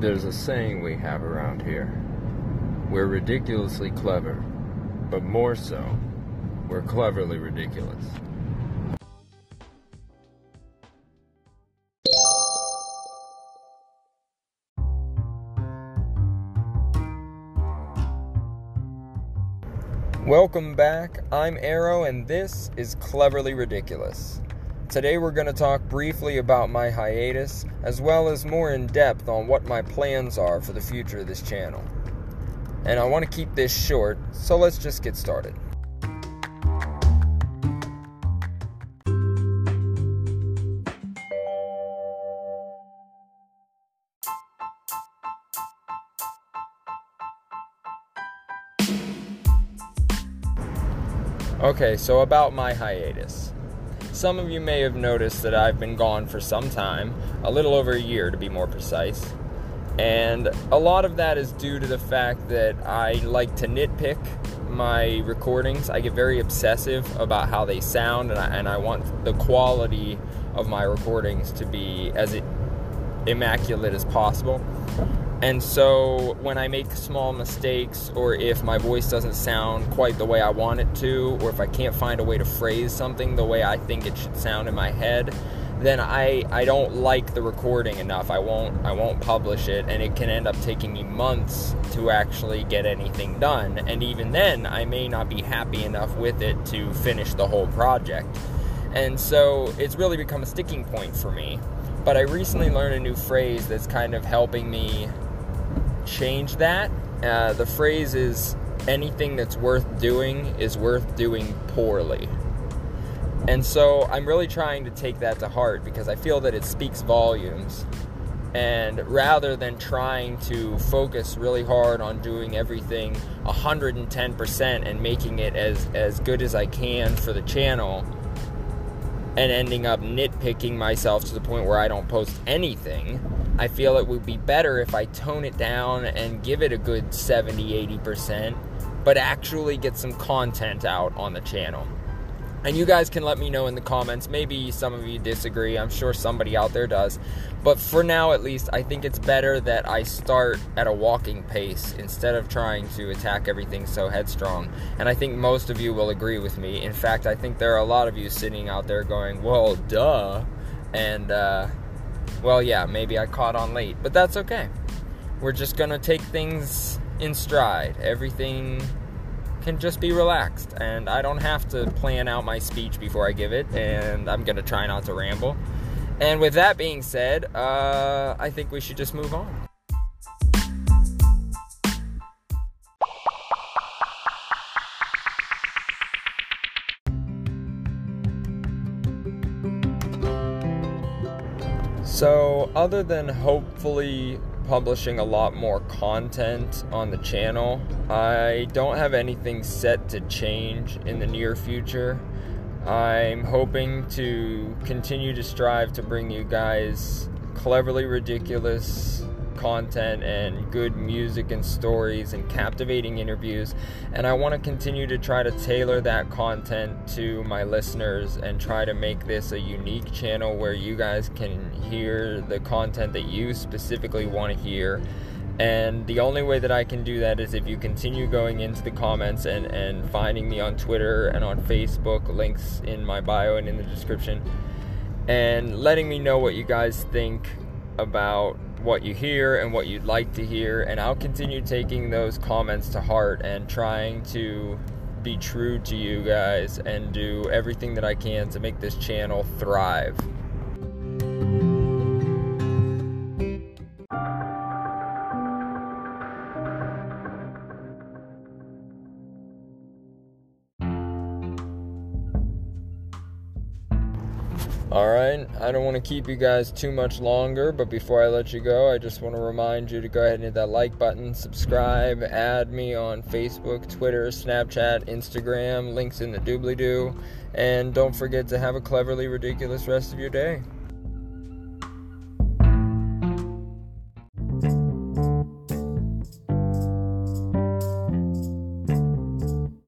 There's a saying we have around here. We're ridiculously clever, but more so, we're cleverly ridiculous. Welcome back. I'm Arrow, and this is Cleverly Ridiculous. Today, we're going to talk briefly about my hiatus, as well as more in depth on what my plans are for the future of this channel. And I want to keep this short, so let's just get started. Okay, so about my hiatus. Some of you may have noticed that I've been gone for some time, a little over a year to be more precise. And a lot of that is due to the fact that I like to nitpick my recordings. I get very obsessive about how they sound, and I, and I want the quality of my recordings to be as immaculate as possible. And so when I make small mistakes, or if my voice doesn't sound quite the way I want it to, or if I can't find a way to phrase something the way I think it should sound in my head, then I, I don't like the recording enough. I won't I won't publish it and it can end up taking me months to actually get anything done. And even then I may not be happy enough with it to finish the whole project. And so it's really become a sticking point for me. But I recently learned a new phrase that's kind of helping me change that. Uh, the phrase is anything that's worth doing is worth doing poorly. And so I'm really trying to take that to heart because I feel that it speaks volumes. And rather than trying to focus really hard on doing everything 110% and making it as, as good as I can for the channel, and ending up nitpicking myself to the point where I don't post anything, I feel it would be better if I tone it down and give it a good 70 80%, but actually get some content out on the channel. And you guys can let me know in the comments. Maybe some of you disagree. I'm sure somebody out there does. But for now, at least, I think it's better that I start at a walking pace instead of trying to attack everything so headstrong. And I think most of you will agree with me. In fact, I think there are a lot of you sitting out there going, well, duh. And, uh, well, yeah, maybe I caught on late, but that's okay. We're just to take things in stride. Everything can just be relaxed, and I don't have to plan out my speech before I give it, and I'm to try not to ramble. And with that being said, uh, I think we should just move on. So, other than hopefully publishing a lot more content on the channel, I don't have anything set to change in the near future. I'm hoping to continue to strive to bring you guys cleverly ridiculous content and good music and stories and captivating interviews. And I want to continue to try to tailor that content to my listeners and try to make this a unique channel where you guys can hear the content that you specifically want to hear. And the only way that I can do that is if you continue going into the comments and, and finding me on Twitter and on Facebook, links in my bio and in the description, and letting me know what you guys think about what you hear and what you'd like to hear, and I'll continue taking those comments to heart and trying to be true to you guys and do everything that I can to make this channel thrive. Alright, I don't want to keep you guys too much longer, but before I let you go, I just want to remind you to go ahead and hit that like button, subscribe, add me on Facebook, Twitter, Snapchat, Instagram, links in the doobly doo, and don't forget to have a cleverly ridiculous rest of your day.